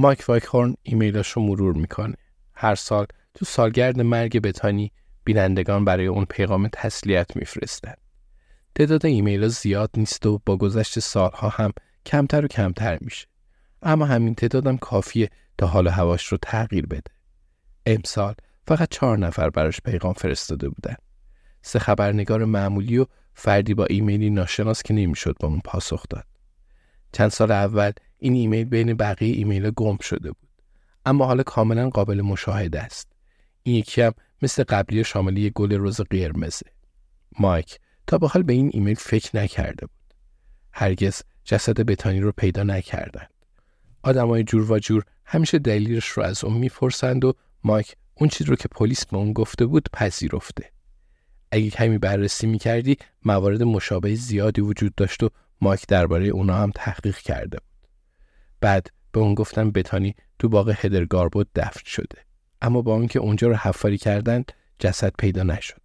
مایک وایکهورن ایمیلاش رو مرور می‌کنه. هر سال تو سالگرد مرگ بتانی بینندگان برای اون پیغام تسلیت میفرستن. تعداد ایمیل زیاد نیست و با گذشت سالها هم کمتر و کمتر میشه. اما همین تعدادم کافیه تا حال و هواش رو تغییر بده. امسال فقط چهار نفر براش پیغام فرستاده بودن. سه خبرنگار معمولی و فردی با ایمیلی ناشناس که نمی‌شد به اون پاسخ داد. چند سال اول این ایمیل بین بقیه ایمیل گم شده بود. اما حالا کاملا قابل مشاهده است. این یکی هم مثل قبلی شامل یه گل رز قرمزه. مایک تا به حال به این ایمیل فکر نکرده بود. هرگز جسد بتانی رو پیدا نکردند. آدمای جورواجور همیشه دلیلش رو از اون می‌پرسند و مایک اون چیز رو که پلیس به اون گفته بود پذیرفته. اگه کمی بررسی می‌کردی موارد مشابه زیادی وجود داشت و مایک درباره اونا هم تحقیق کرده بود. بعد به اون گفتن بتانی تو باغ هدرگاربود دفن شده. اما با اینکه اونجا رو حفاری کردند جسد پیدا نشد.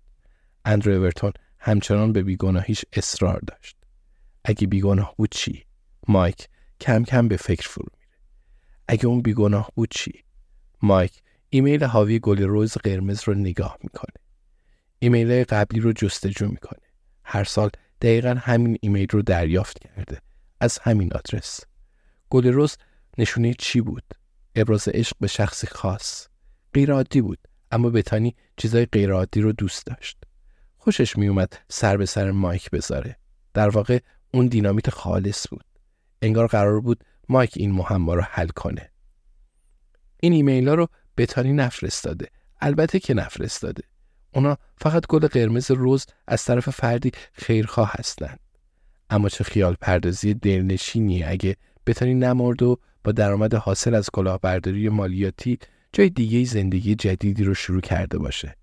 اندرو اورتون همچنان به بیگناهیش اصرار داشت. اگه بیگناه بود چی؟ مایک کم کم به فکر فرو میره. اگه اون بیگناه بود چی؟ مایک ایمیل حاوی گل روز قرمز رو نگاه می‌کنه. ایمیل قبلی رو جستجو می‌کنه. هر سال دقیقا همین ایمیل رو دریافت کرده. از همین آدرس. گل روز نشونه چی بود؟ ابراز عشق به شخصی خاص. غیر بود اما بتانی چیزای غیر عادی رو دوست داشت. خوشش میومد سر به سر مایک بذاره. در واقع اون دینامیت خالص بود. انگار قرار بود مایک این معما رو حل کنه. این ایمیل ها رو بتانی نفرستاده. البته که نفرستاده. اونا فقط گل قرمز روز از طرف فردی خیرخواه هستند. اما چه خیال پردازی دلنشینی اگه بتانی نمرد و با درآمد حاصل از کلاهبرداری مالیاتی جای دیگه زندگی جدیدی رو شروع کرده باشه.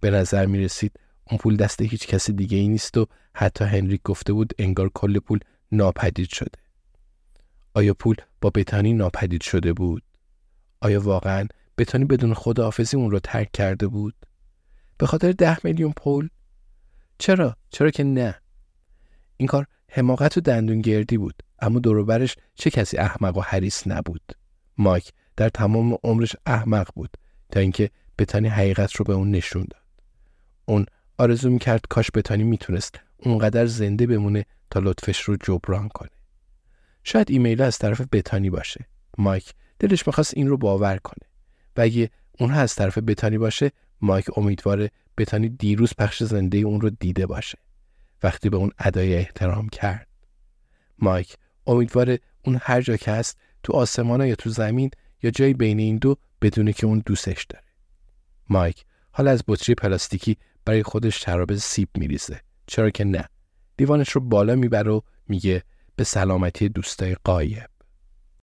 به نظر می رسید اون پول دست هیچ کس دیگه ای نیست و حتی هنریک گفته بود انگار کل پول ناپدید شده. آیا پول با بتانی ناپدید شده بود؟ آیا واقعا بتانی بدون خداحافظی اون رو ترک کرده بود؟ به خاطر ده میلیون پول؟ چرا؟ چرا که نه؟ این کار حماقت و دندونگردی بود اما دوروبرش چه کسی احمق و حریص نبود مایک در تمام عمرش احمق بود تا اینکه بتانی حقیقت رو به اون نشون داد اون آرزو می‌کرد کاش بتانی می‌تونست اونقدر زنده بمونه تا لطفش رو جبران کنه شاید ایمیل از طرف بتانی باشه مایک دلش می‌خواست این رو باور کنه و اگه اون از طرف بتانی باشه مایک امیدواره بتانی دیروز پخش زنده اون رو دیده باشه. وقتی به اون ادای احترام کرد. مایک امیدواره اون هر جا که هست تو آسمان یا تو زمین یا جایی بین این دو بدونه که اون دوستش داره. مایک حالا از بطری پلاستیکی برای خودش شراب سیب میریزه. چرا که نه؟ دیوانش رو بالا می‌بره و میگه به سلامتی دوستای قایب.